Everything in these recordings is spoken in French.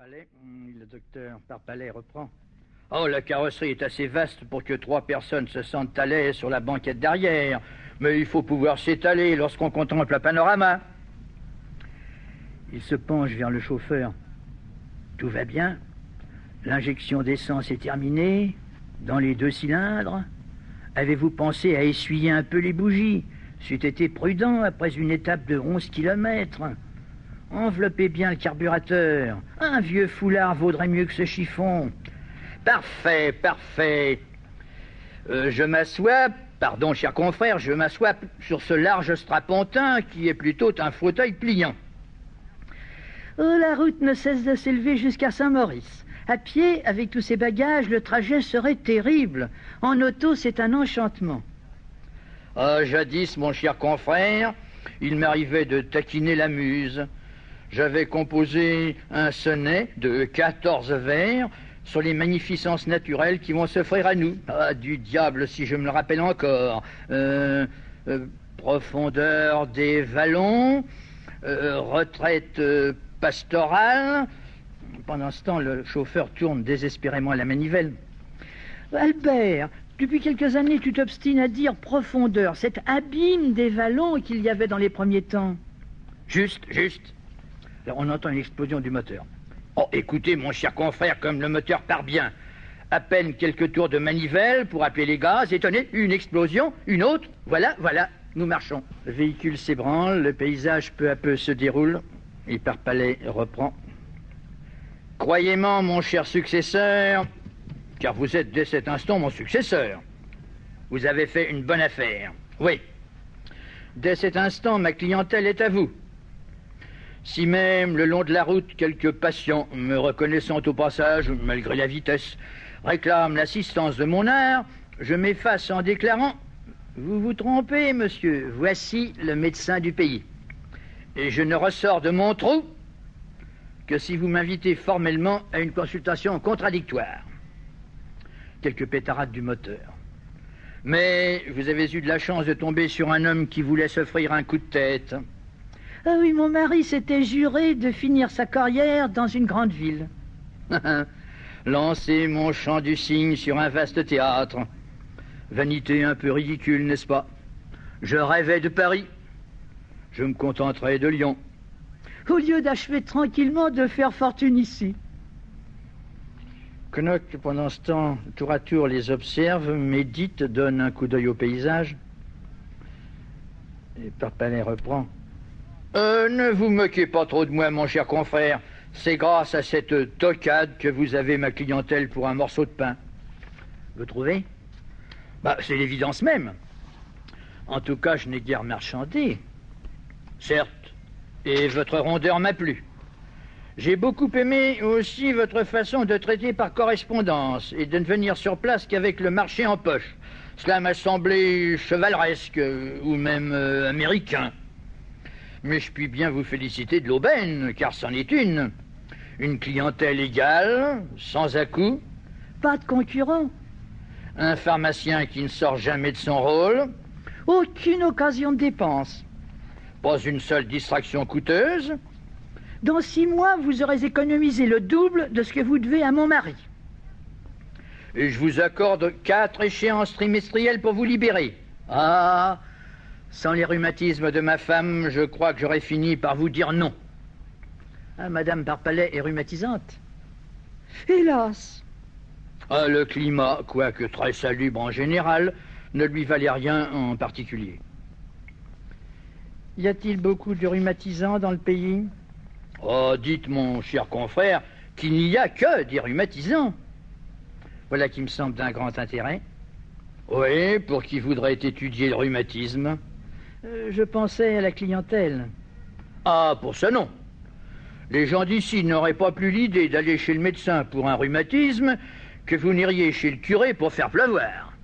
Hum, le docteur Parpalais reprend. Oh, la carrosserie est assez vaste pour que trois personnes se sentent à l'aise sur la banquette derrière. Mais il faut pouvoir s'étaler lorsqu'on contemple un panorama. Il se penche vers le chauffeur. Tout va bien. L'injection d'essence est terminée. Dans les deux cylindres. Avez-vous pensé à essuyer un peu les bougies? C'eût été prudent après une étape de 11 kilomètres. Enveloppez bien le carburateur. Un vieux foulard vaudrait mieux que ce chiffon. Parfait, parfait. Euh, je m'assois, pardon, cher confrère, je m'assois sur ce large strapontin qui est plutôt un fauteuil pliant. Oh, la route ne cesse de s'élever jusqu'à Saint-Maurice. À pied, avec tous ces bagages, le trajet serait terrible. En auto, c'est un enchantement. Ah, jadis, mon cher confrère, il m'arrivait de taquiner la muse. J'avais composé un sonnet de 14 vers sur les magnificences naturelles qui vont s'offrir à nous. Ah, du diable, si je me le rappelle encore. Euh, euh, profondeur des vallons, euh, retraite pastorale. Pendant ce temps, le chauffeur tourne désespérément la manivelle. Albert, depuis quelques années, tu t'obstines à dire profondeur, cet abîme des vallons qu'il y avait dans les premiers temps. Juste, juste. On entend une explosion du moteur. Oh, écoutez, mon cher confrère, comme le moteur part bien. À peine quelques tours de manivelle pour appeler les gaz. Étonné, une explosion, une autre. Voilà, voilà, nous marchons. Le véhicule s'ébranle, le paysage peu à peu se déroule. Hyperpalais reprend. Croyez-moi, mon cher successeur, car vous êtes dès cet instant mon successeur. Vous avez fait une bonne affaire. Oui. Dès cet instant, ma clientèle est à vous. Si même, le long de la route, quelques patients, me reconnaissant au passage, malgré la vitesse, réclament l'assistance de mon art, je m'efface en déclarant Vous vous trompez, monsieur, voici le médecin du pays. Et je ne ressors de mon trou que si vous m'invitez formellement à une consultation contradictoire. Quelques pétarades du moteur. Mais vous avez eu de la chance de tomber sur un homme qui voulait s'offrir un coup de tête. Ah oui, mon mari s'était juré de finir sa carrière dans une grande ville. Lancer mon chant du cygne sur un vaste théâtre. Vanité un peu ridicule, n'est-ce pas? Je rêvais de Paris. Je me contenterai de Lyon. Au lieu d'achever tranquillement de faire fortune ici. Knock, pendant ce temps, tour à tour les observe, médite, donne un coup d'œil au paysage. Et Parpalais reprend. Euh, ne vous moquez pas trop de moi, mon cher confrère. C'est grâce à cette tocade que vous avez ma clientèle pour un morceau de pain. Vous trouvez? Bah, c'est l'évidence même. En tout cas, je n'ai guère marchandé. Certes, et votre rondeur m'a plu. J'ai beaucoup aimé aussi votre façon de traiter par correspondance et de ne venir sur place qu'avec le marché en poche. Cela m'a semblé chevaleresque ou même euh, américain. Mais je puis bien vous féliciter de l'aubaine, car c'en est une. Une clientèle égale, sans à-coups. Pas de concurrent. Un pharmacien qui ne sort jamais de son rôle. Aucune occasion de dépense. Pas une seule distraction coûteuse. Dans six mois, vous aurez économisé le double de ce que vous devez à mon mari. Et je vous accorde quatre échéances trimestrielles pour vous libérer. Ah, sans les rhumatismes de ma femme, je crois que j'aurais fini par vous dire non. Ah, Madame Parpalais est rhumatisante. Hélas. Ah, le climat, quoique très salubre en général, ne lui valait rien en particulier. Y a-t-il beaucoup de rhumatisants dans le pays? Oh, dites, mon cher confrère, qu'il n'y a que des rhumatisants. Voilà qui me semble d'un grand intérêt. Oui, pour qui voudrait étudier le rhumatisme? Euh, je pensais à la clientèle. Ah, pour ça non. Les gens d'ici n'auraient pas plus l'idée d'aller chez le médecin pour un rhumatisme que vous n'iriez chez le curé pour faire pleuvoir.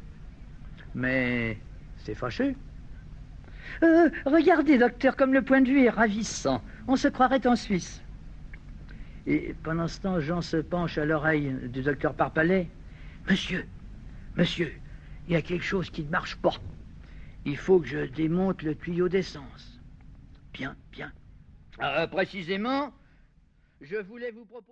Mais c'est fâcheux. Euh, regardez, docteur, comme le point de vue est ravissant. On se croirait en Suisse. Et pendant ce temps, Jean se penche à l'oreille du docteur Parpalais. Monsieur, monsieur, il y a quelque chose qui ne marche pas. Il faut que je démonte le tuyau d'essence. Bien, bien. Euh, précisément, je voulais vous proposer.